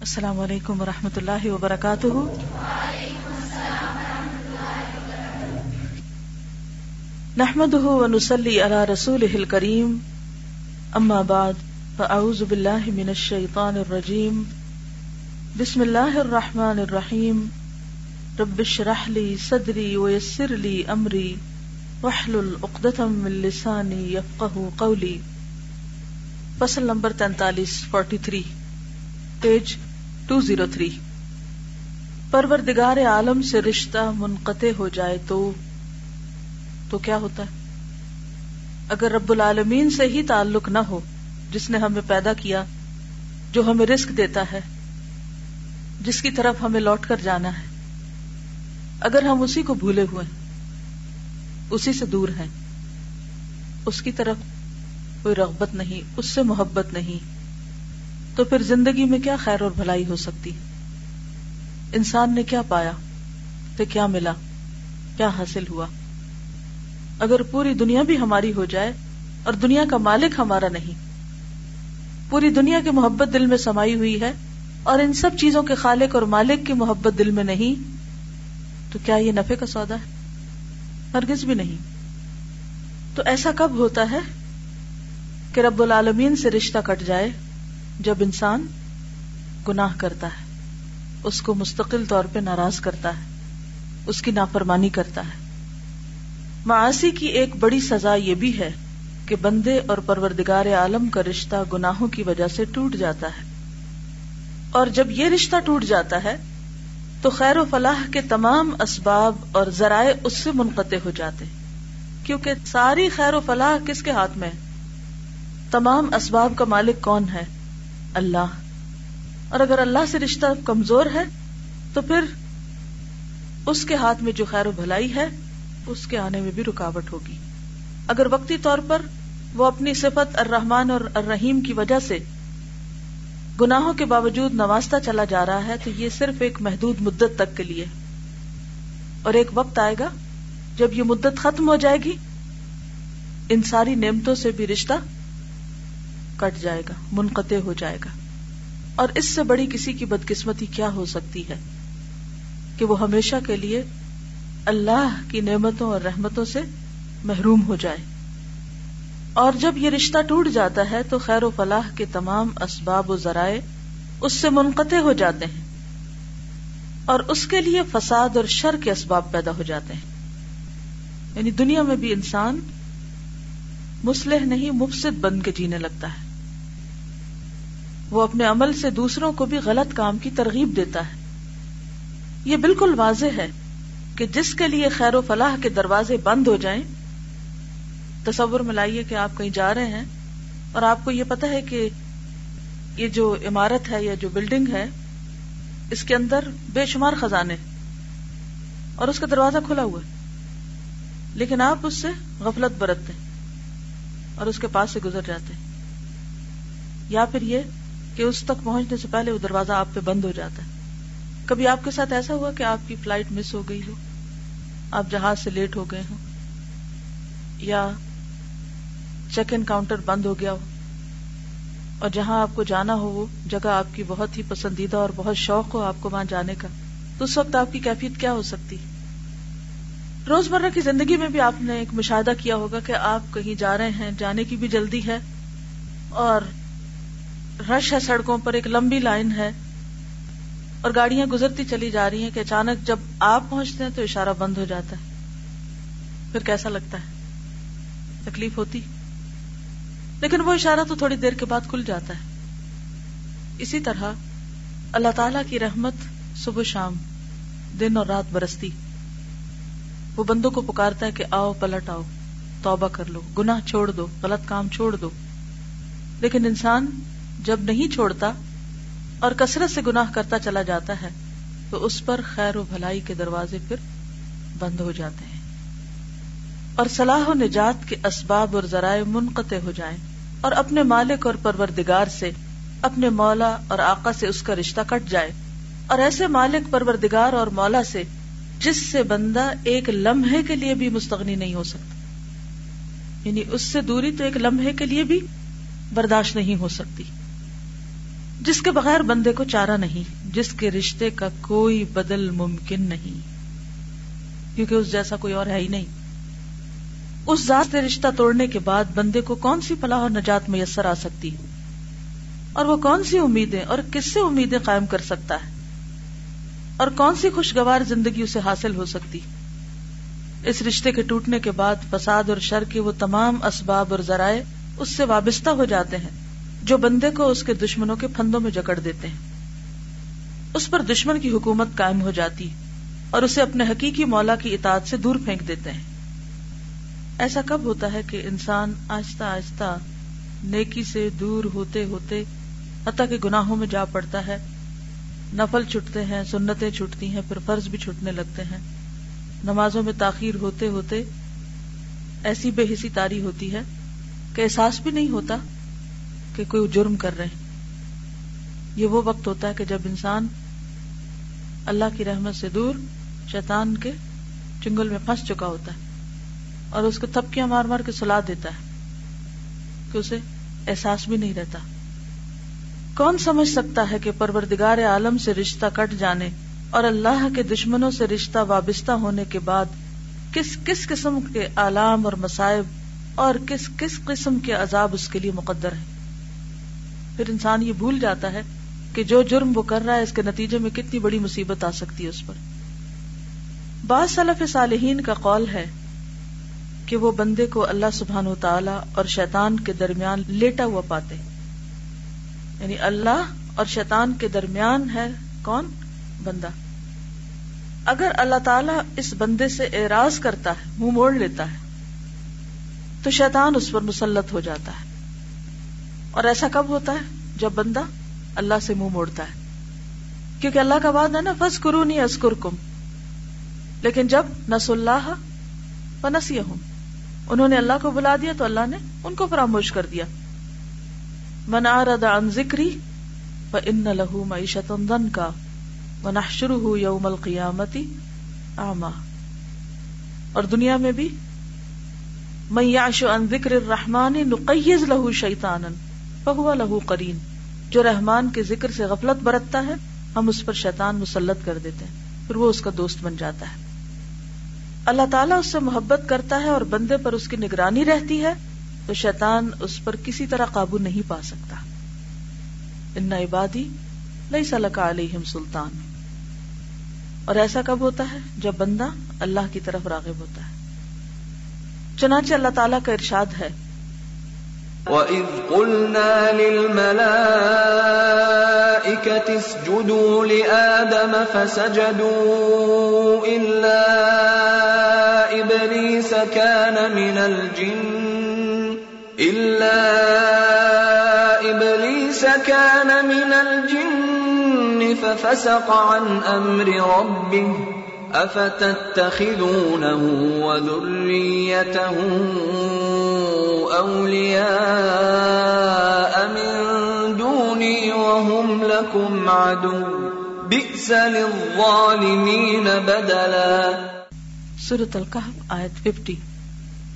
السلام علیکم و رحمۃ اللہ وبرکاتہ۔ نحمد ونسلی علی رسول کریم اما بعد، فاعوذ باللہ من الشیطان الرجیم۔ بسم اللہ الرحمن الرحیم۔ رب اشرح لی صدری ویسر لی امری۔ واحلل عقدۃ من لسانی یفقهوا قولی۔ فصل نمبر 43 43 پیج 203 پروردگار عالم سے رشتہ منقطع ہو جائے تو تو کیا ہوتا ہے؟ اگر رب العالمین سے ہی تعلق نہ ہو، جس نے ہمیں پیدا کیا، جو ہمیں رزق دیتا ہے، جس کی طرف ہمیں لوٹ کر جانا ہے، اگر ہم اسی کو بھولے ہوئے، اسی سے دور ہیں، اس کی طرف کوئی رغبت نہیں، اس سے محبت نہیں تو پھر زندگی میں کیا خیر اور بھلائی ہو سکتی؟ انسان نے کیا پایا تو کیا ملا؟ کیا حاصل ہوا؟ اگر پوری دنیا بھی ہماری ہو جائے اور دنیا کا مالک ہمارا نہیں، پوری دنیا کی محبت دل میں سمائی ہوئی ہے اور ان سب چیزوں کے خالق اور مالک کی محبت دل میں نہیں، تو کیا یہ نفے کا سودا ہے؟ ہرگز بھی نہیں۔ تو ایسا کب ہوتا ہے کہ رب العالمین سے رشتہ کٹ جائے جب انسان گناہ کرتا ہے، اس کو مستقل طور پہ ناراض کرتا ہے، اس کی نافرمانی کرتا ہے۔ معاشی کی ایک بڑی سزا یہ بھی ہے کہ بندے اور پروردگار عالم کا رشتہ گناہوں کی وجہ سے ٹوٹ جاتا ہے۔ اور جب یہ رشتہ ٹوٹ جاتا ہے، تو خیر و فلاح کے تمام اسباب اور ذرائع اس سے منقطع ہو جاتے۔ کیونکہ ساری خیر و فلاح کس کے ہاتھ میں تمام اسباب کا مالک کون ہے؟ اللہ۔ اور اگر اللہ سے رشتہ کمزور ہے، تو پھر اس کے ہاتھ میں جو خیر و بھلائی ہے، اس کے آنے میں بھی رکاوٹ ہوگی۔ اگر وقتی طور پر وہ اپنی صفت الرحمان اور الرحیم کی وجہ سے گناہوں کے باوجود نوازتا چلا جا رہا ہے، تو یہ صرف ایک محدود مدت تک کے لیے۔ اور ایک وقت آئے گا جب یہ مدت ختم ہو جائے گی۔ ان ساری نعمتوں سے بھی رشتہ کٹ جائے گا، منقطع ہو جائے گا۔ اور اس سے بڑی کسی کی بدقسمتی کیا ہو سکتی ہے؟ کہ وہ ہمیشہ کے لیے اللہ کی نعمتوں اور رحمتوں سے محروم ہو جائے۔ اور جب یہ رشتہ ٹوٹ جاتا ہے تو خیر و فلاح کے تمام اسباب و ذرائع اس سے منقطع ہو جاتے ہیں۔ اور اس کے لیے فساد اور شر کے اسباب پیدا ہو جاتے ہیں۔ یعنی دنیا میں بھی انسان مسلح نہیں، مفسد بن کے جینے لگتا ہے۔ وہ اپنے عمل سے دوسروں کو بھی غلط کام کی ترغیب دیتا ہے۔ یہ بالکل واضح ہے کہ جس کے لیے خیر و فلاح کے دروازے بند ہو جائیں، تصور میں لائیے کہ آپ کہیں جا رہے ہیں اور آپ کو یہ پتا ہے کہ یہ جو عمارت ہے یا جو بلڈنگ ہے، اس کے اندر بے شمار خزانے اور اس کا دروازہ کھلا ہوا ہے۔ لیکن آپ اس سے غفلت برتتے اور اس کے پاس سے گزر جاتے۔ یا پھر یہ کہ اس تک پہنچنے سے پہلے وہ دروازہ آپ پہ بند ہو جاتا ہے۔ کبھی آپ کے ساتھ ایسا ہوا کہ آپ کی فلائٹ مس ہو گئی ہو؟ آپ جہاز سے لیٹ ہو گئے ہو یا چیک ان کاؤنٹر بند ہو گیا ہو؟ اور جہاں آپ کو جانا ہو، وہ جگہ آپ کی بہت ہی پسندیدہ اور بہت شوق ہو آپ کو وہاں جانے کا۔ تو اس وقت آپ کی کیفیت کیا ہو سکتی؟ روز مرہ کی زندگی میں بھی آپ نے ایک مشاہدہ کیا ہوگا کہ آپ کہیں جا رہے ہیں، جانے کی بھی جلدی ہے اور رش ہے سڑکوں پر، ایک لمبی لائن ہے اور گاڑیاں گزرتی چلی جا رہی ہیں کہ اچانک جب آپ پہنچتے ہیں تو اشارہ بند ہو جاتا ہے۔ پھر کیسا لگتا ہے؟ تکلیف ہوتی۔ لیکن وہ اشارہ تو تھوڑی دیر کے بعد کھل جاتا ہے۔ اسی طرح اللہ تعالی کی رحمت صبح شام، دن اور رات برستی۔ وہ بندوں کو پکارتا ہے کہ آؤ، پلٹ آؤ، توبہ کر لو، گناہ چھوڑ دو، غلط کام چھوڑ دو۔ لیکن انسان جب نہیں چھوڑتا اور کثرت سے گناہ کرتا چلا جاتا ہے، تو اس پر خیر و بھلائی کے دروازے پھر بند ہو جاتے ہیں۔ اور صلاح و نجات کے اسباب اور ذرائع منقطع ہو جائیں اور اپنے مالک اور پروردگار سے، اپنے مولا اور آقا سے اس کا رشتہ کٹ جائے۔ اور ایسے مالک، پروردگار اور مولا سے، جس سے بندہ ایک لمحے کے لیے بھی مستغنی نہیں ہو سکتا۔ یعنی اس سے دوری تو ایک لمحے کے لیے بھی برداشت نہیں ہو سکتی۔ جس کے بغیر بندے کو چارہ نہیں، جس کے رشتے کا کوئی بدل ممکن نہیں۔ کیونکہ اس جیسا کوئی اور ہے ہی نہیں۔ اس ذات سے رشتہ توڑنے کے بعد بندے کو کون سی فلاح اور نجات میسر آ سکتی اور وہ کون سی امیدیں اور کس سے امیدیں قائم کر سکتا ہے؟ اور کون سی خوشگوار زندگی اسے حاصل ہو سکتی اس رشتے کے ٹوٹنے کے بعد فساد اور شر کے وہ تمام اسباب اور ذرائع اس سے وابستہ ہو جاتے ہیں۔ جو بندے کو اس کے دشمنوں کے پھندوں میں جکڑ دیتے ہیں۔ اس پر دشمن کی حکومت قائم ہو جاتی اور اسے اپنے حقیقی مولا کی اطاعت سے دور پھینک دیتے ہیں۔ ایسا کب ہوتا ہے کہ انسان آہستہ آہستہ نیکی سے دور ہوتے ہوتے حتیٰ کہ گناہوں میں جا پڑتا ہے، نفل چھٹتے ہیں، سنتیں چھٹتی ہیں، پھر فرض بھی چھٹنے لگتے ہیں۔ نمازوں میں تاخیر ہوتے ہوتے ایسی بے حسی تاری ہوتی ہے کہ احساس بھی نہیں ہوتا کہ کوئی جرم کر رہے یہ وہ وقت ہوتا ہے کہ جب انسان اللہ کی رحمت سے دور شیطان کے چنگل میں پھنس چکا ہوتا ہے اور اس کو تھپکیاں مار مار کے سلا دیتا ہے کہ اسے احساس بھی نہیں رہتا۔ کون سمجھ سکتا ہے کہ پروردگار عالم سے رشتہ کٹ جانے اور اللہ کے دشمنوں سے رشتہ وابستہ ہونے کے بعد کس کس قسم کے آلام اور مسائب اور کس کس قسم کے عذاب اس کے لیے مقدر ہے پھر انسان یہ بھول جاتا ہے کہ جو جرم وہ کر رہا ہے، اس کے نتیجے میں کتنی بڑی مصیبت آ سکتی ہے اس پر۔ بعض صلف صالحین کا قول ہے کہ وہ بندے کو اللہ سبحان و تعالی اور شیطان کے درمیان لیٹا ہوا پاتے یعنی اللہ اور شیطان کے درمیان ہے کون؟ بندہ۔ اگر اللہ تعالیٰ اس بندے سے اعراض کرتا ہے، منہ موڑ لیتا ہے، تو شیطان اس پر مسلط ہو جاتا ہے۔ اور ایسا کب ہوتا ہے؟ جب بندہ اللہ سے منہ موڑتا ہے۔ کیونکہ اللہ کا بات ہے نا بس کرو نہیں کم لیکن جب نس اللہ پنسی انہوں نے اللہ کو بلا دیا تو اللہ نے ان کو فراموش کر دیا۔ من آرد عن ذکری فإن له معیشت کا ونحشره یوم القیامتی آما اور دنیا میں بھی من یعش عن ذکر الرحمن نقیز له شیطانا۔ فهو له قرین، جو رحمان کے ذکر سے غفلت برتتا ہے، ہم اس پر شیطان مسلط کر دیتے ہیں، پھر وہ اس کا دوست بن جاتا ہے۔ اللہ تعالیٰ اس سے محبت کرتا ہے اور بندے پر اس کی نگرانی رہتی ہے، تو شیطان اس پر کسی طرح قابو نہیں پا سکتا۔ ان عبادی لئی سلکا علیہم سلطان۔ اور ایسا کب ہوتا ہے؟ جب بندہ اللہ کی طرف راغب ہوتا ہے۔ چنانچہ اللہ تعالیٰ کا ارشاد ہے وَإِذْ قُلْنَا لِلْمَلَائِكَةِ اسْجُدُوا لِآدَمَ فَسَجَدُوا إِلَّا إِبْلِيسَ كَانَ مِنَ الْجِنِّ إِلَّا إِبْلِيسَ كَانَ مِنَ الْجِنِّ فَفَسَقَ عَنْ أَمْرِ رَبِّهِ أَفَتَتَّخِذُونَهُ وَذُرِّيَّتَهُ اولیاء من دونی وهم لکم عدو. بئس للظالمین بدلا. سورة القحف آیت 50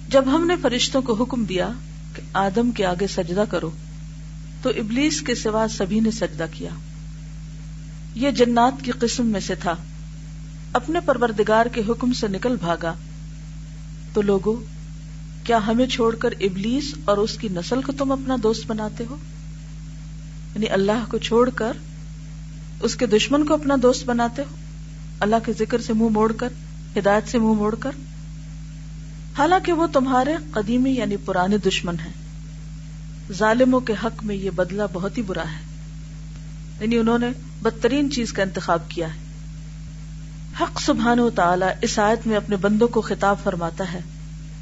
جب ہم نے فرشتوں کو حکم دیا کہ آدم کے آگے سجدہ کرو، تو ابلیس کے سوا سبھی نے سجدہ کیا۔ یہ جنات کی قسم میں سے تھا۔ اپنے پروردگار کے حکم سے نکل بھاگا۔ تو لوگوں کیا ہمیں چھوڑ کر ابلیس اور اس کی نسل کو تم اپنا دوست بناتے ہو؟ یعنی اللہ کو چھوڑ کر اس کے دشمن کو اپنا دوست بناتے ہو؟ اللہ کے ذکر سے منہ موڑ کر، ہدایت سے منہ موڑ کر۔ حالانکہ وہ تمہارے قدیمی یعنی پرانے دشمن ہیں۔ ظالموں کے حق میں یہ بدلہ بہت ہی برا ہے۔ یعنی انہوں نے بدترین چیز کا انتخاب کیا ہے۔ حق سبحان و تعالی اس آیت میں اپنے بندوں کو خطاب فرماتا ہے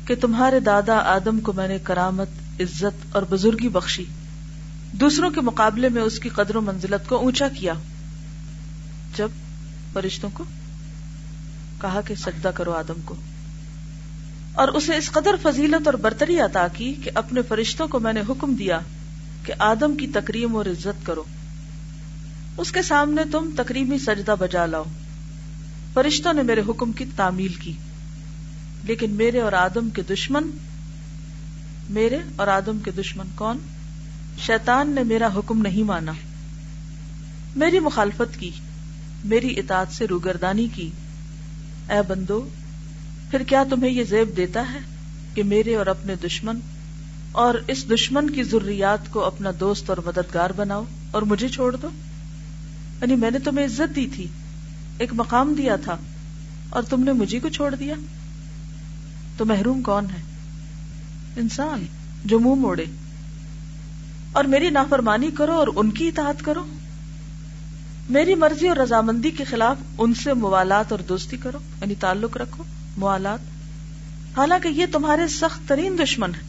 کہ تمہارے دادا آدم کو میں نے کرامت، عزت اور بزرگی بخشی۔ دوسروں کے مقابلے میں اس کی قدر و منزلت کو اونچا کیا۔ جب فرشتوں کو کہا کہ سجدہ کرو آدم کو۔ اور اسے اس قدر فضیلت اور برتری عطا کی کہ اپنے فرشتوں کو میں نے حکم دیا کہ آدم کی تکریم اور عزت کرو۔ اس کے سامنے تم تکریمی سجدہ بجا لاؤ۔ فرشتوں نے میرے حکم کی تعمیل کی۔ لیکن میرے اور آدم کے دشمن، میرے اور آدم کے دشمن کون؟ شیطان نے میرا حکم نہیں مانا۔ میری مخالفت کی، میری اطاعت سے روگردانی کی۔ اے بندو، پھر کیا تمہیں یہ زیب دیتا ہے کہ میرے اور اپنے دشمن اور اس دشمن کی ضروریات کو اپنا دوست اور مددگار بناؤ اور مجھے چھوڑ دو؟ یعنی میں نے تمہیں عزت دی تھی۔ ایک مقام دیا تھا اور تم نے مجھے کو چھوڑ دیا تو محروم کون ہے؟ انسان جو منہ موڑے۔ اور میری نافرمانی کرو اور ان کی اطاعت کرو۔ میری مرضی اور رضامندی کے خلاف ان سے موالات اور دوستی کرو یعنی تعلق رکھو، موالات۔ حالانکہ یہ تمہارے سخت ترین دشمن ہے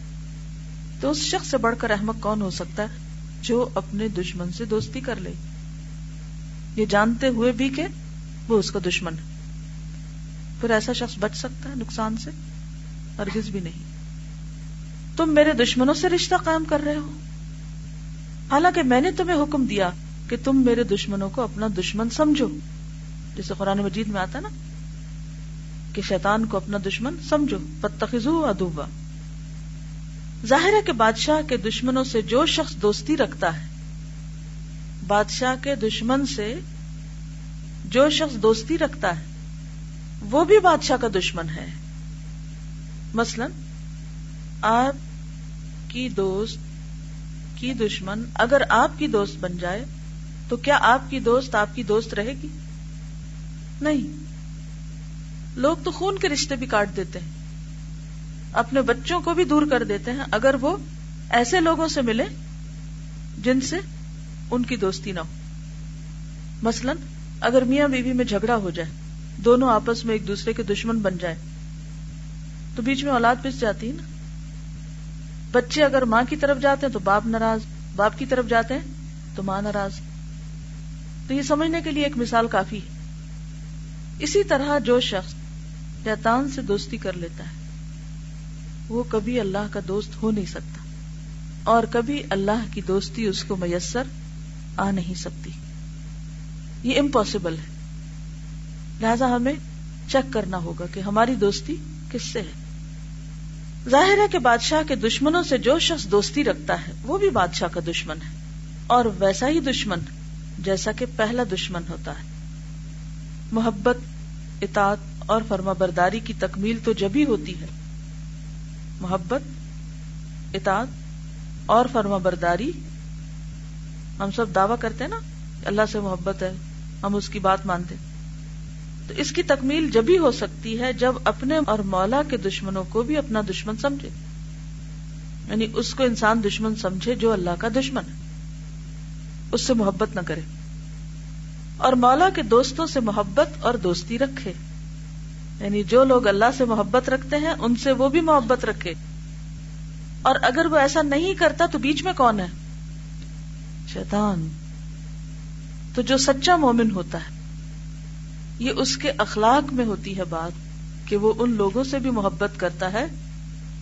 تو اس شخص سے بڑھ کر احمد کون ہو سکتا ہے جو اپنے دشمن سے دوستی کر لے؟ یہ جانتے ہوئے بھی کہ وہ اس کا دشمن ہے۔ پھر ایسا شخص بچ سکتا ہے نقصان سے؟ ہرگز بھی نہیں۔ تم میرے دشمنوں سے رشتہ قائم کر رہے ہو۔ حالانکہ میں نے تمہیں حکم دیا کہ تم میرے دشمنوں کو اپنا دشمن سمجھو۔ جیسے قرآن مجید میں آتا نا کہ شیطان کو اپنا دشمن سمجھو۔ پتخو ادوبا ظاہر ہے کہ بادشاہ کے دشمنوں سے جو شخص دوستی رکھتا ہے، بادشاہ کے دشمن سے جو شخص دوستی رکھتا ہے، وہ بھی بادشاہ کا دشمن ہے۔ مثلا، آپ کی دوست کی دشمن اگر آپ کی دوست بن جائے، تو کیا آپ کی دوست آپ کی دوست رہے گی؟ نہیں۔ لوگ تو خون کے رشتے بھی کاٹ دیتے ہیں۔ اپنے بچوں کو بھی دور کر دیتے ہیں، اگر وہ ایسے لوگوں سے ملے جن سے ان کی دوستی نہ ہو۔ مثلا اگر میاں بیوی میں جھگڑا ہو جائے، دونوں آپس میں ایک دوسرے کے دشمن بن جائے تو بیچ میں اولاد پس جاتی ہے نا؟ بچے اگر ماں کی طرف جاتے ہیں تو باپ ناراض، باپ کی طرف جاتے ہیں تو ماں ناراض۔ تو یہ سمجھنے کے لیے ایک مثال کافی ہے۔ اسی طرح جو شخص شیطان سے دوستی کر لیتا ہے، وہ کبھی اللہ کا دوست ہو نہیں سکتا اور کبھی اللہ کی دوستی اس کو میسر آ نہیں سکتی۔ یہ امپاسبل ہے۔ لہذا ہمیں چیک کرنا ہوگا کہ ہماری دوستی کس سے ہے۔ ظاہر ہے کہ بادشاہ کے دشمنوں سے جو شخص دوستی رکھتا ہے، وہ بھی بادشاہ کا دشمن ہے۔ اور ویسا ہی دشمن، جیسا کہ پہلا دشمن ہوتا ہے۔ محبت، اطاعت اور فرما برداری کی تکمیل تو جبھی ہوتی ہے۔ محبت، اطاعت اور فرما برداری، ہم سب دعوی کرتے ہیں نا، اللہ سے محبت ہے۔ ہم اس کی بات مانتے تو اس کی تکمیل جبھی ہو سکتی ہے، جب اپنے اور مولا کے دشمنوں کو بھی اپنا دشمن سمجھے۔ یعنی اس کو انسان دشمن سمجھے جو اللہ کا دشمن ہے۔ اس سے محبت نہ کرے۔ اور مولا کے دوستوں سے محبت اور دوستی رکھے۔ یعنی جو لوگ اللہ سے محبت رکھتے ہیں، ان سے وہ بھی محبت رکھے۔ اور اگر وہ ایسا نہیں کرتا تو بیچ میں کون ہے؟ شیطان۔ تو جو سچا مومن ہوتا ہے، یہ اس کے اخلاق میں ہوتی ہے بات کہ وہ ان لوگوں سے بھی محبت کرتا ہے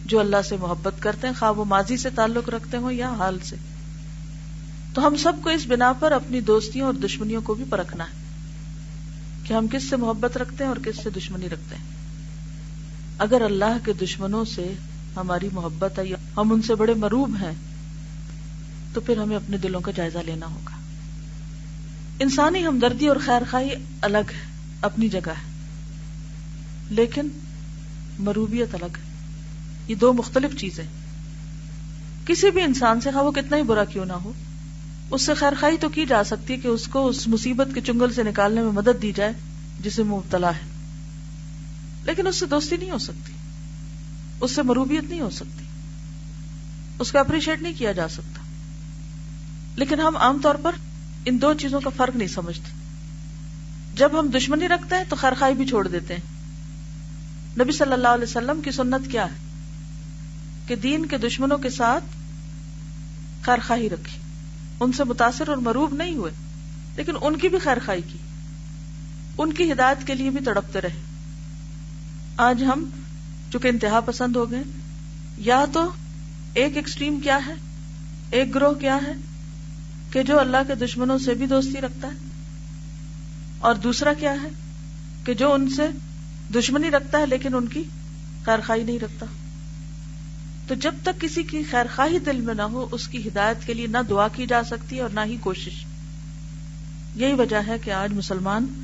جو اللہ سے محبت کرتے ہیں، خواہ وہ ماضی سے تعلق رکھتے ہوں یا حال سے۔ تو ہم سب کو اس بنا پر اپنی دوستیوں اور دشمنیوں کو بھی پرکھنا ہے کہ ہم کس سے محبت رکھتے ہیں اور کس سے دشمنی رکھتے ہیں۔ اگر اللہ کے دشمنوں سے ہماری محبت ہے یا ہم ان سے بڑے مروب ہیں، تو پھر ہمیں اپنے دلوں کا جائزہ لینا ہوگا۔ انسانی ہمدردی اور خیر خائی الگ ہے، اپنی جگہ ہے۔ لیکن مروبیت الگ ہے۔ یہ دو مختلف چیزیں۔ کسی بھی انسان سے ہاں وہ کتنا ہی برا کیوں نہ ہو، اس سے خیر خائی تو کی جا سکتی ہے کہ اس کو اس مصیبت کے چنگل سے نکالنے میں مدد دی جائے، جسے مبتلا ہے۔ لیکن اس سے دوستی نہیں ہو سکتی۔ اس سے مروبیت نہیں ہو سکتی۔ اس کو اپریشیٹ نہیں کیا جا سکتا۔ لیکن ہم عام طور پر ان دو چیزوں کا فرق نہیں سمجھتے۔ جب ہم دشمنی رکھتے ہیں تو خیر خائی بھی چھوڑ دیتے ہیں۔ نبی صلی اللہ علیہ وسلم کی سنت کیا ہے؟ کہ دین کے دشمنوں کے ساتھ خیر خواہی رکھی۔ ان سے متاثر اور مروب نہیں ہوئے، لیکن ان کی بھی خیر خائی کی۔ ان کی ہدایت کے لیے بھی تڑپتے رہے۔ آج ہم چونکہ انتہا پسند ہو گئے، یا تو ایک ایکسٹریم کیا ہے؟ ایک گروہ کیا ہے؟ کہ جو اللہ کے دشمنوں سے بھی دوستی رکھتا ہے۔ اور دوسرا کیا ہے؟ کہ جو ان سے دشمنی رکھتا ہے لیکن ان کی خیر خائی نہیں رکھتا۔ تو جب تک کسی کی خیر خواہی دل میں نہ ہو، اس کی ہدایت کے لیے نہ دعا کی جا سکتی اور نہ ہی کوشش۔ یہی وجہ ہے کہ آج مسلمان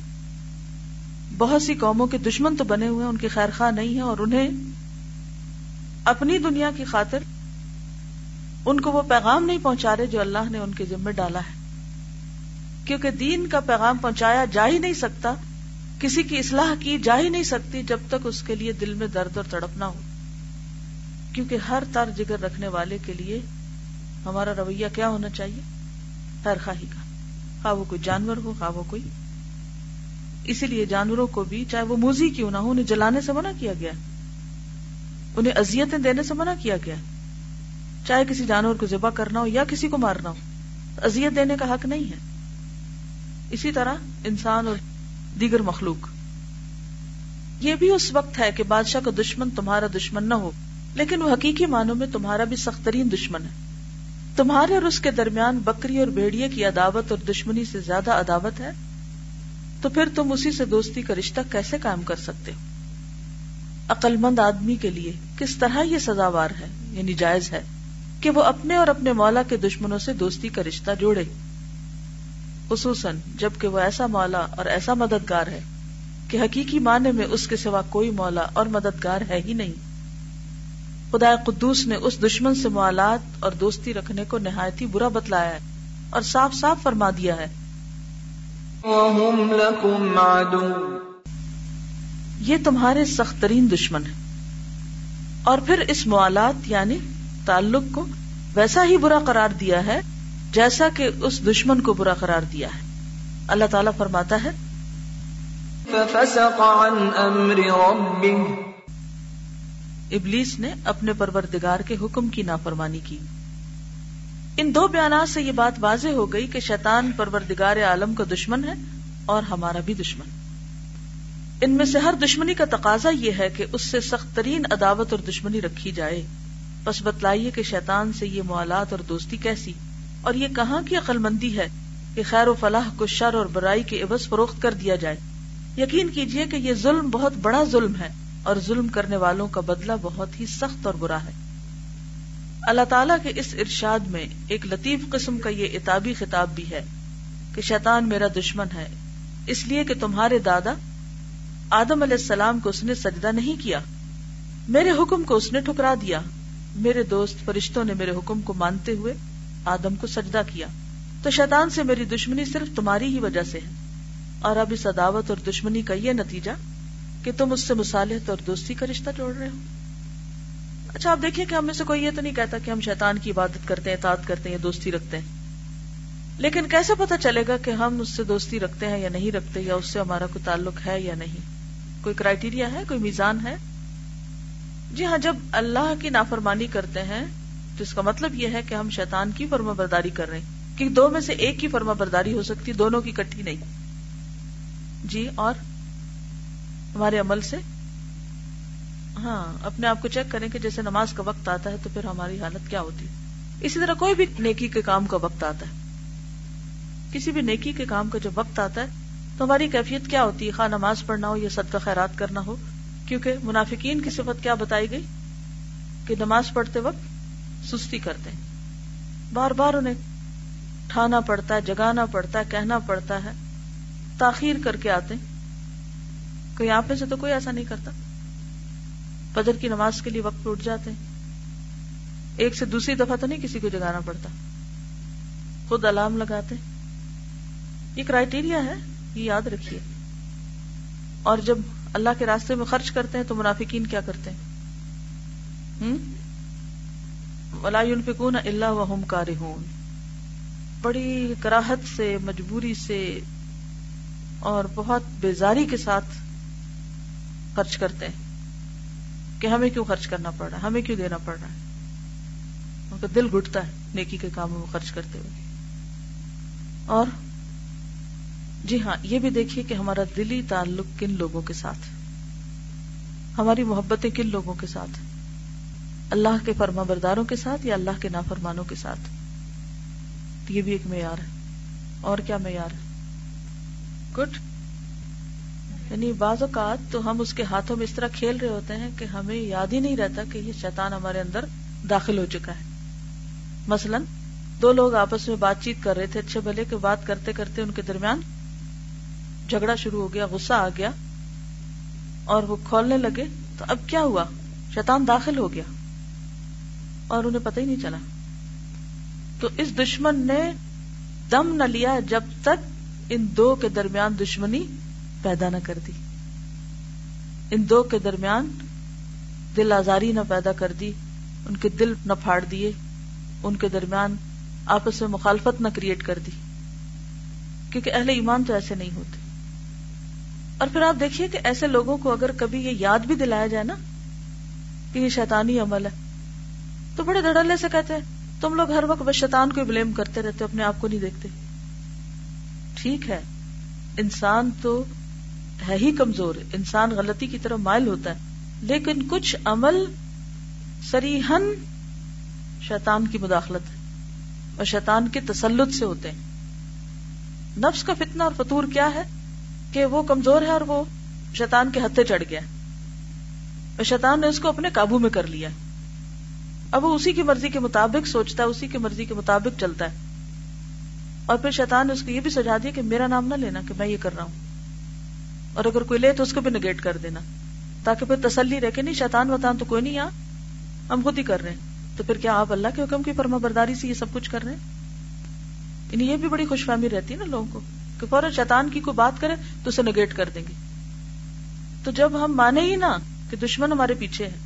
بہت سی قوموں کے دشمن تو بنے ہوئے ہیں، ان کی خیر خواہ نہیں ہے اور انہیں اپنی دنیا کی خاطر ان کو وہ پیغام نہیں پہنچا رہے جو اللہ نے ان کے ذمہ ڈالا ہے۔ کیونکہ دین کا پیغام پہنچایا جا ہی نہیں سکتا، کسی کی اصلاح کی جا ہی نہیں سکتی جب تک اس کے لیے دل میں درد اور تڑپ نہ ہو۔ کیونکہ ہر تر جگر رکھنے والے کے لیے ہمارا رویہ کیا ہونا چاہیے؟ خیر خواہی کا۔ خواہ وہ کوئی جانور ہو، خواہ وہ کوئی۔ اسی لیے جانوروں کو بھی چاہے وہ موزی کیوں نہ ہو، انہیں جلانے سے منع کیا گیا۔ انہیں ازیتیں دینے سے منع کیا گیا۔ چاہے کسی جانور کو ذبح کرنا ہو یا کسی کو مارنا ہو ازیت دینے کا حق نہیں ہے۔ اسی طرح انسان اور دیگر مخلوق۔ یہ بھی اس وقت ہے کہ بادشاہ کا دشمن تمہارا دشمن نہ ہو، لیکن وہ حقیقی معنوں میں تمہارا بھی سخت ترین دشمن ہے۔ تمہارے اور اس کے درمیان بکری اور بیڑیے کی عداوت اور دشمنی سے زیادہ عداوت ہے، تو پھر تم اسی سے دوستی کا رشتہ کیسے قائم کر سکتے ہو؟ عقل مند آدمی کے لیے کس طرح یہ سزاوار ہے یعنی جائز ہے؟ کہ وہ اپنے اور اپنے مولا کے دشمنوں سے دوستی کا رشتہ جوڑے۔ خصوصاً جبکہ وہ ایسا مولا اور ایسا مددگار ہے کہ حقیقی معنی میں اس کے سوا کوئی مولا اور مددگار ہے ہی نہیں۔ خدا قدوس نے اس دشمن سے موالات اور دوستی رکھنے کو نہایت ہی برا بتلایا ہے اور صاف صاف فرما دیا ہے۔ وَهُمْ لَكُمْ عَدُوٌّ۔ یہ تمہارے سخت ترین دشمن ہے اور پھر اس موالات یعنی تعلق کو ویسا ہی برا قرار دیا ہے جیسا کہ اس دشمن کو برا قرار دیا ہے۔ اللہ تعالیٰ فرماتا ہے فَفَسَقَ عَنْ أَمْرِ رَبِّهِ۔ ابلیس نے اپنے پروردگار کے حکم کی نافرمانی کی۔ ان دو بیانات سے یہ بات واضح ہو گئی کہ شیطان پروردگار عالم کا دشمن ہے اور ہمارا بھی دشمن۔ ان میں سے ہر دشمنی کا تقاضا یہ ہے کہ اس سے سخت ترین عداوت اور دشمنی رکھی جائے۔ بس بتلائیے کہ شیطان سے یہ موالات اور دوستی کیسی؟ اور یہ کہاں کی عقل مندی ہے کہ خیر و فلاح کو شر اور برائی کے عوض فروخت کر دیا جائے؟ یقین کیجیے کہ یہ ظلم بہت بڑا ظلم ہے اور ظلم کرنے والوں کا بدلہ بہت ہی سخت اور برا ہے۔ اللہ تعالیٰ کے اس ارشاد میں ایک لطیف قسم کا یہ اتابی خطاب بھی ہے کہ شیطان میرا دشمن ہے، اس لیے کہ تمہارے دادا آدم علیہ السلام کو اس نے سجدہ نہیں کیا، میرے حکم کو اس نے ٹھکرا دیا۔ میرے دوست فرشتوں نے میرے حکم کو مانتے ہوئے آدم کو سجدہ کیا۔ تو شیطان سے میری دشمنی صرف تمہاری ہی وجہ سے ہے۔ اور اب اس عداوت اور دشمنی کا یہ نتیجہ کہ تم اس سے مصالحت اور دوستی کا رشتہ جوڑ رہے ہو۔ اچھا آپ دیکھیں کہ ہم میں سے کوئی یہ تو نہیں کہتا کہ ہم شیطان کی عبادت کرتے ہیں، اطاعت کرتے ہیں یا دوستی رکھتے ہیں۔ لیکن کیسے پتا چلے گا کہ ہم اس سے دوستی رکھتے ہیں یا نہیں رکھتے یا اس سے ہمارا کوئی تعلق ہے یا نہیں؟ کوئی کرائٹیریا ہے؟ کوئی میزان ہے؟ جی ہاں جب اللہ کی نافرمانی کرتے ہیں، تو اس کا مطلب یہ ہے کہ ہم شیطان کی فرما برداری کر رہے ہیں۔ کہ دو میں سے ایک کی فرما برداری ہو سکتی، دونوں کی کٹھی نہیں۔ جی اور؟ ہمارے عمل سے؟ ہاں اپنے آپ کو چیک کریں کہ جیسے نماز کا وقت آتا ہے، تو پھر ہماری حالت کیا ہوتی ہے؟ اسی طرح کوئی بھی نیکی کے کام کا وقت آتا ہے۔ کسی بھی نیکی کے کام کا جب وقت آتا ہے، تو ہماری کیفیت کیا ہوتی ہے؟ خواہ نماز پڑھنا ہو یا صدقہ خیرات کرنا ہو کیونکہ منافقین کی صفت کیا بتائی گئی؟ کہ نماز پڑھتے وقت سستی کرتے ہیں۔ بار بار انہیں ٹھانا پڑتا ہے، جگانا پڑتا ہے، کہنا پڑتا ہے، تاخیر کر کے آتے کوئی آپ میں سے تو کوئی ایسا نہیں کرتا۔ فجر کی نماز کے لیے وقت اٹھ جاتے ہیں۔ ایک سے دوسری دفعہ تو نہیں کسی کو جگانا پڑتا۔ خود الارم لگاتے یہ کرائٹیریا ہے، یہ یاد رکھیے۔ اور جب اللہ کے راستے میں خرچ کرتے ہیں تو منافقین کیا کرتے ہیں؟ فکون اللہ وحم کارہون بڑی کراہت سے، مجبوری سے اور بہت بیزاری کے ساتھ خرچ کرتے ہیں کہ ہمیں کیوں خرچ کرنا پڑ رہا ہے؟ ہمیں کیوں دینا پڑ رہا ہے؟ ان کا دل گھٹتا ہے نیکی کے کاموں میں خرچ کرتے ہوئے۔ اور جی ہاں یہ بھی دیکھیے کہ ہمارا دلی تعلق کن لوگوں کے ساتھ؟ ہماری محبتیں کن لوگوں کے ساتھ؟ اللہ کے فرما برداروں کے ساتھ یا اللہ کے نافرمانوں کے ساتھ؟ یہ بھی ایک معیار ہے۔ اور کیا معیار ہے؟ گڈ۔ یعنی بعض اوقات تو ہم اس کے ہاتھوں میں اس طرح کھیل رہے ہوتے ہیں کہ ہمیں یاد ہی نہیں رہتا کہ یہ شیطان ہمارے اندر داخل ہو چکا ہے۔ مثلا، دو لوگ آپس میں بات چیت کر رہے تھے اچھے بھلے کہ بات کرتے کرتے ان کے درمیان جھگڑا شروع ہو گیا، غصہ آ گیا اور وہ کھولنے لگے تو اب کیا ہوا؟ شیطان داخل ہو گیا اور انہیں پتہ ہی نہیں چلا۔ تو اس دشمن نے دم نہ لیا جب تک ان دو کے درمیان دشمنی پیدا نہ کر دی۔ ان دو کے درمیان دل آزاری نہ پیدا کر دی، ان کے دل نہ پھاڑ دیے، ان کے درمیان آپس میں مخالفت نہ کریٹ کر دی۔ کیونکہ اہل ایمان تو ایسے نہیں ہوتے۔ اور پھر آپ دیکھیے کہ ایسے لوگوں کو اگر کبھی یہ یاد بھی دلایا جائے نا کہ یہ شیطانی عمل ہے، تو بڑے دھڑلے سے کہتے ہیں، تم لوگ ہر وقت بس شیطان کو بلیم کرتے رہتے اپنے آپ کو نہیں دیکھتے۔ ٹھیک ہے، انسان تو ہے ہی کمزور، انسان غلطی کی طرف مائل ہوتا ہے، لیکن کچھ عمل سریحن شیطان کی مداخلت ہے اور شیطان کے تسلط سے ہوتے ہیں۔ نفس کا فتنہ اور فطور کیا ہے؟ کہ وہ کمزور ہے اور وہ شیطان کے ہتھے چڑھ گیا اور شیطان نے اس کو اپنے قابو میں کر لیا اب وہ اسی کی مرضی کے مطابق سوچتا ہے، اسی کی مرضی کے مطابق چلتا ہے۔ اور پھر شیطان نے اس کو یہ بھی سجا دیا کہ میرا نام نہ لینا کہ میں یہ کر رہا ہوں۔ اور اگر کوئی لے تو اس کو بھی نگیٹ کر دینا۔ تاکہ پھر تسلی رہ کہ نہیں، شیطان وطان تو کوئی نہیں، یہاں ہم خود ہی کر رہے ہیں۔ تو پھر کیا آپ اللہ کے حکم کی فرما برداری سے یہ سب کچھ کر رہے ہیں؟ یعنی یہ بھی بڑی خوش فہمی رہتی ہے نا لوگوں کو۔ کہ فوراً شیطان کی کوئی بات کرے تو اسے نگیٹ کر دیں گے۔ تو جب ہم مانے ہی نا کہ دشمن ہمارے پیچھے ہے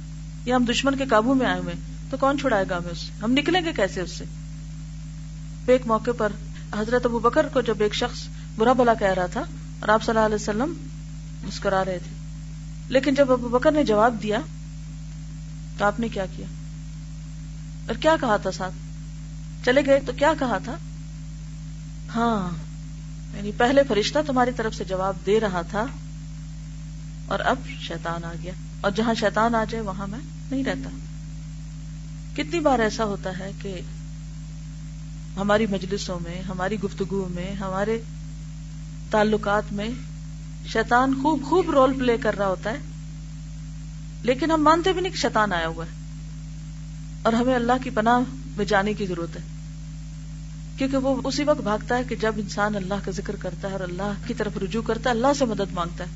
یا ہم دشمن کے قابو میں آئے ہوئے تو کون چھڑائے گا ہمیں اس سے؟ ہم نکلیں گے کیسے اس سے؟ ایک موقع پر حضرت ابو بکر کو جب ایک شخص برا بلا کہہ رہا تھا اور آپ صلی اللہ علیہ وسلم مسکرا رہے تھے، لیکن جب ابو بکر نے جواب دیا تو آپ نے کیا کیا؟ اور کیا کہا تھا ساتھ؟ چلے گئے تو کیا کہا تھا؟ ہاں یعنی پہلے فرشتہ تمہاری طرف سے جواب دے رہا تھا اور اب شیطان آ گیا اور جہاں شیطان آ جائے وہاں میں نہیں رہتا۔ کتنی بار ایسا ہوتا ہے کہ ہماری مجلسوں میں، ہماری گفتگو میں، ہمارے تعلقات میں شیطان خوب خوب رول پلے کر رہا ہوتا ہے، لیکن ہم مانتے بھی نہیں کہ شیطان آیا ہوا ہے اور ہمیں اللہ کی پناہ میں جانے کی ضرورت ہے۔ کیونکہ وہ اسی وقت بھاگتا ہے کہ جب انسان اللہ کا ذکر کرتا ہے اور اللہ کی طرف رجوع کرتا ہے، اللہ سے مدد مانگتا ہے۔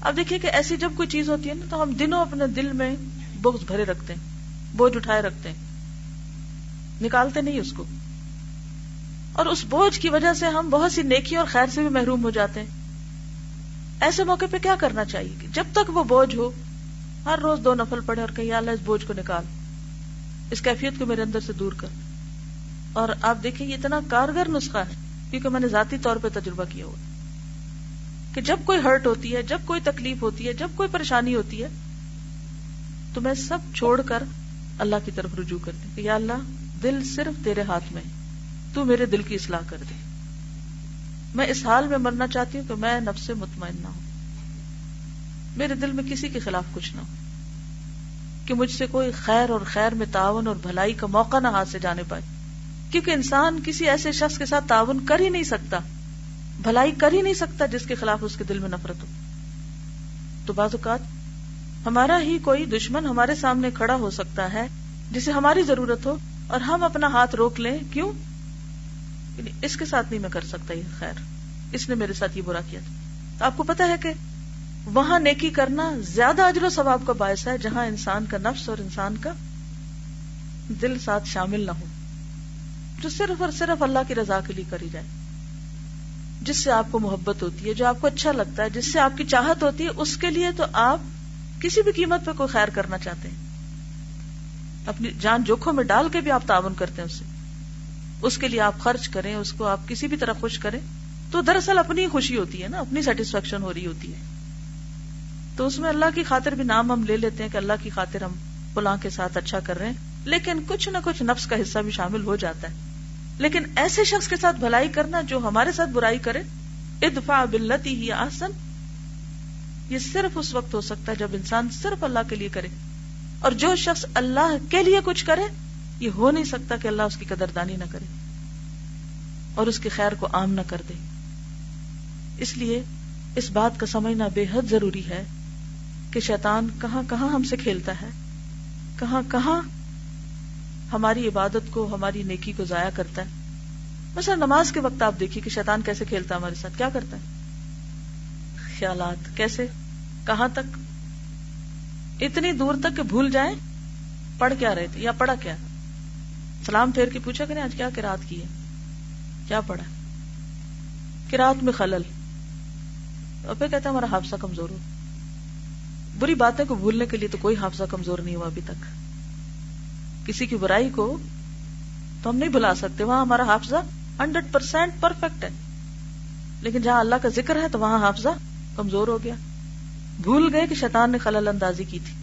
اب دیکھیے کہ ایسی جب کوئی چیز ہوتی ہے نا، تو ہم دنوں اپنے دل میں بغض بھرے رکھتے ہیں، بوجھ اٹھائے رکھتے ہیں۔ نکالتے نہیں اس کو۔ اور اس بوجھ کی وجہ سے ہم بہت سی نیکی اور خیر سے بھی محروم ہو جاتے ہیں۔ ایسے موقع پہ کیا کرنا چاہیے کہ جب تک وہ بوجھ ہو، ہر روز دو نفل پڑے اور کہ اللہ اس بوجھ کو نکال، اس کیفیت کو میرے اندر سے دور کر۔ اور آپ دیکھیں یہ اتنا کارگر نسخہ ہے، کیونکہ میں نے ذاتی طور پہ تجربہ کیا ہوا۔ کہ جب کوئی ہرٹ ہوتی ہے، جب کوئی تکلیف ہوتی ہے، جب کوئی پریشانی ہوتی ہے، تو میں سب چھوڑ کر اللہ کی طرف رجوع کرتی کہ یا اللہ، دل صرف تیرے ہاتھ میں تو میرے دل کی اصلاح کر دے۔ میں اس حال میں مرنا چاہتی ہوں کہ میں نفس سے مطمئن نہ ہوں۔ میرے دل میں کسی کے خلاف کچھ نہ ہو۔ کہ مجھ سے کوئی خیر اور خیر میں تعاون اور بھلائی کا موقع نہ ہاتھ سے جانے پائے۔ کیونکہ انسان کسی ایسے شخص کے ساتھ تعاون کر ہی نہیں سکتا، بھلائی کر ہی نہیں سکتا جس کے خلاف اس کے دل میں نفرت ہو۔ تو بعض اوقات ہمارا ہی کوئی دشمن ہمارے سامنے کھڑا ہو سکتا ہے جسے ہماری ضرورت ہو اور ہم اپنا ہاتھ روک لیں۔ کیوں؟ یعنی اس کے ساتھ نہیں میں کر سکتا یہ خیر۔ اس نے میرے ساتھ یہ برا کیا تھا۔ آپ کو پتا ہے کہ وہاں نیکی کرنا زیادہ اجر و ثواب کا باعث ہے جہاں انسان کا نفس اور انسان کا دل ساتھ شامل نہ ہو۔ جو صرف اور صرف اللہ کی رضا کے لیے کری جائے، جس سے آپ کو محبت ہوتی ہے، جو آپ کو اچھا لگتا ہے، جس سے آپ کی چاہت ہوتی ہے، اس کے لیے تو آپ کسی بھی قیمت پہ کوئی خیر کرنا چاہتے ہیں۔ اپنی جان جوکھوں میں ڈال کے بھی آپ تعاون کرتے ہیں اس سے اس کے لیے آپ خرچ کریں، اس کو آپ کسی بھی طرح خوش کریں۔ تو دراصل اپنی خوشی ہوتی ہے نا، اپنی سیٹسفیکشن ہو رہی ہوتی ہے۔ تو اس میں اللہ کی خاطر بھی نام ہم لے لیتے ہیں کہ اللہ کی خاطر ہم فلاں کے ساتھ اچھا کر رہے ہیں، لیکن کچھ نہ کچھ نفس کا حصہ بھی شامل ہو جاتا ہے۔ لیکن ایسے شخص کے ساتھ بھلائی کرنا جو ہمارے ساتھ برائی کرے ادفا بلتی ہی آسن یہ صرف اس وقت ہو سکتا ہے جب انسان صرف اللہ کے لیے کرے۔ اور جو شخص اللہ کے لیے کچھ کرے، یہ ہو نہیں سکتا کہ اللہ اس کی قدردانی نہ کرے اور اس کے خیر کو عام نہ کر دے۔ اس لیے اس بات کا سمجھنا بے حد ضروری ہے کہ شیطان کہاں کہاں ہم سے کھیلتا ہے، کہاں کہاں ہماری عبادت کو، ہماری نیکی کو ضائع کرتا ہے۔ مثلا نماز کے وقت آپ دیکھیے کہ شیطان کیسے کھیلتا ہے ہمارے ساتھ، کیا کرتا ہے؟ خیالات کیسے؟ کہاں تک؟ اتنی دور تک کہ بھول جائیں، پڑھ کیا رہے تھے یا پڑھا کیا؟ سلام پھیر کے پوچھا کریں، آج کیا کرات کی ہے؟ کیا پڑھا کرات میں خلل۔ اور پھر کہتا ہے ہمارا حافظہ کمزور ہو۔ بری باتیں کو بھولنے کے لیے تو کوئی حافظہ کمزور نہیں ہوا ابھی تک۔ کسی کی برائی کو تو ہم نہیں بھلا سکتے، وہاں ہمارا حافظہ ہنڈریڈ پرسینٹ پرفیکٹ ہے۔ لیکن جہاں اللہ کا ذکر ہے تو وہاں حافظہ کمزور ہو گیا۔ بھول گئے کہ شیطان نے خلل اندازی کی تھی۔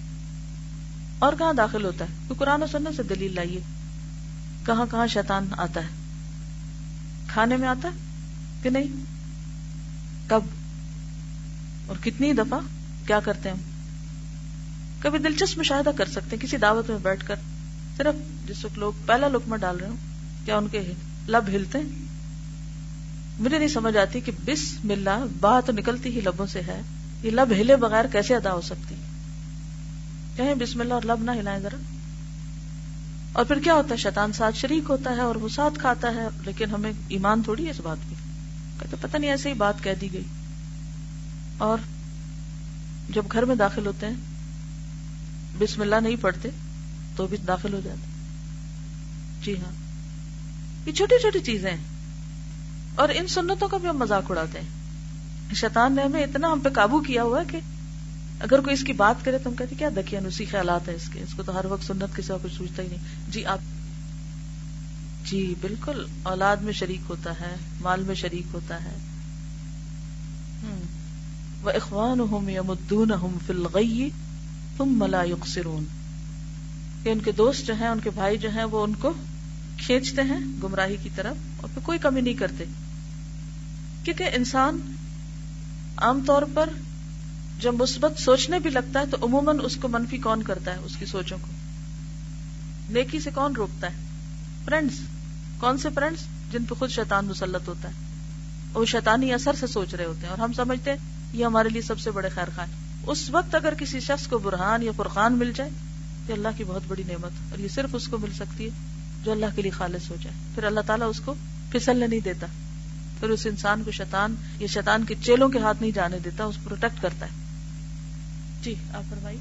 اور کہاں داخل ہوتا ہے؟ تو قرآن و سننے سے دلیل لائیے۔ کہاں کہاں شیطان آتا ہے؟ کھانے میں آتا ہے کہ نہیں؟ کب؟ اور کتنی دفعہ؟ کیا کرتے ہیں کبھی دلچسپ مشاہدہ کر سکتے ہیں، کسی دعوت میں بیٹھ کر۔ صرف جس وقت لوگ پہلا لکما ڈال رہے ہوں، کیا ان کے لب ہلتے ہیں؟ مجھے نہیں سمجھ آتی کہ بسم اللہ بات نکلتی ہی لبوں سے ہے، یہ لب ہلے بغیر کیسے ادا ہو سکتی؟ کہیں بسم اللہ اور لب نہ ہلائیں ذرا۔ اور پھر کیا ہوتا ہے؟ شیطان ساتھ شریک ہوتا ہے اور وہ ساتھ کھاتا ہے، لیکن ہمیں ایمان تھوڑی ہے اس بات کی۔ کہتے پتہ نہیں، ایسے ہی بات کہہ دی گئی۔ اور جب گھر میں داخل ہوتے ہیں بسم اللہ نہیں پڑھتے تو بھی داخل ہو جاتے جی ہاں۔ یہ چھوٹی چھوٹی چیزیں ہیں۔ اور ان سنتوں کا بھی ہم مذاق اڑاتے ہیں۔ شیطان نے ہمیں اتنا ہم پہ قابو کیا ہوا ہے کہ اگر کوئی اس کی بات کرے تو ہم کہتے کیا دکیا نسی خیالات ہیں اس کے؟ اس کو تو ہر وقت سنت کسی کچھ سوچتا ہی نہیں۔ جی آپ۔ جی بالکل۔ اولاد میں شریک ہوتا ہے، مال میں شریک ہوتا ہے۔ وہ اخوان ہوں یا مدون ہوں فلغی تم ملا یقصرون کہ ان کے دوست جو ہیں، ان کے بھائی جو ہیں، وہ ان کو کھینچتے ہیں گمراہی کی طرف اور پھر کوئی کمی نہیں کرتے۔ کیونکہ انسان عام طور پر جب مثبت سوچنے بھی لگتا ہے تو عموماً اس کو منفی کون کرتا ہے، اس کی سوچوں کو۔ نیکی سے کون روکتا ہے؟ فرینڈس کون سے فرینڈس جن پہ خود شیطان مسلط ہوتا ہے۔ وہ شیطانی اثر سے سوچ رہے ہوتے ہیں اور ہم سمجھتے ہیں یہ ہمارے لیے سب سے بڑے خیر خان اس وقت اگر کسی شخص کو برہان یا فرقان مل جائے تو اللہ کی بہت بڑی نعمت اور یہ صرف اس کو مل سکتی ہے جو اللہ کے لیے خالص ہو جائے۔ پھر اللہ تعالیٰ اس کو پھسلنے نہیں دیتا۔ پھر اس انسان کو شیطان یا شیطان کے چیلوں کے ہاتھ نہیں جانے دیتا، اس پروٹیکٹ کرتا ہے۔ جی آپ فرمائی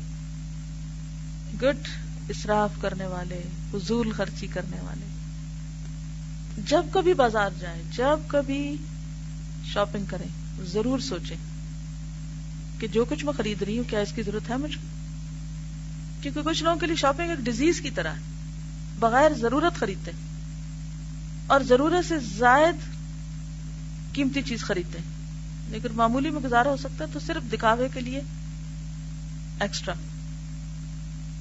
گڈ اسراف کرنے والے، فضول خرچی کرنے والے۔ جب کبھی بازار جائیں، جب کبھی شاپنگ کریں، ضرور سوچیں کہ جو کچھ میں خرید رہی ہوں، کیا اس کی ضرورت ہے مجھ کو کیونکہ کچھ لوگوں کے لیے شاپنگ ایک ڈیزیز کی طرح ہے۔ بغیر ضرورت خریدتے۔ اور ضرورت سے زائد قیمتی چیز خریدتے۔ ہیں لیکن معمولی میں گزارا ہو سکتا ہے تو صرف دکھاوے کے لیے ایکسٹرا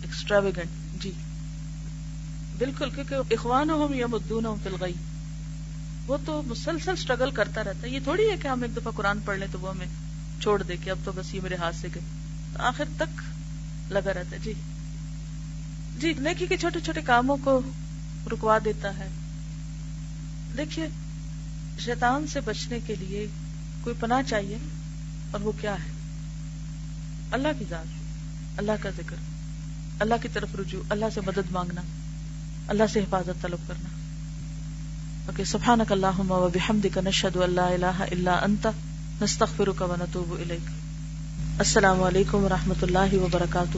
ایکسٹرا ویگنٹ جی۔ بالکل، کیونکہ اخوان ہوں یا مدون ہوں فلغئی وہ تو مسلسل اسٹرگل کرتا رہتا ہے۔ یہ تھوڑی ہے کہ ہم ایک دفعہ قرآن پڑھ لیں تو وہ ہمیں چھوڑ دے کہ اب تو بس یہ میرے ہاتھ سے گئے تو آخر تک لگا رہتا ہے۔ جی۔ جی نیکی کے چھوٹے چھوٹے کاموں کو رکوا دیتا ہے۔ دیکھیے، شیطان سے بچنے کے لیے کوئی پناہ چاہیے اور وہ کیا ہے؟ اللہ کی ذات، اللہ کا ذکر، اللہ کی طرف رجوع، اللہ سے مدد مانگنا، اللہ سے حفاظت طلب کرنا۔ اوکے، سبحانک اللہم و بحمدک، نشہد اللہ الہ الا انت، نستغفرک و نتوب الیک۔ السلام علیکم و رحمۃ اللہ وبرکاتہ۔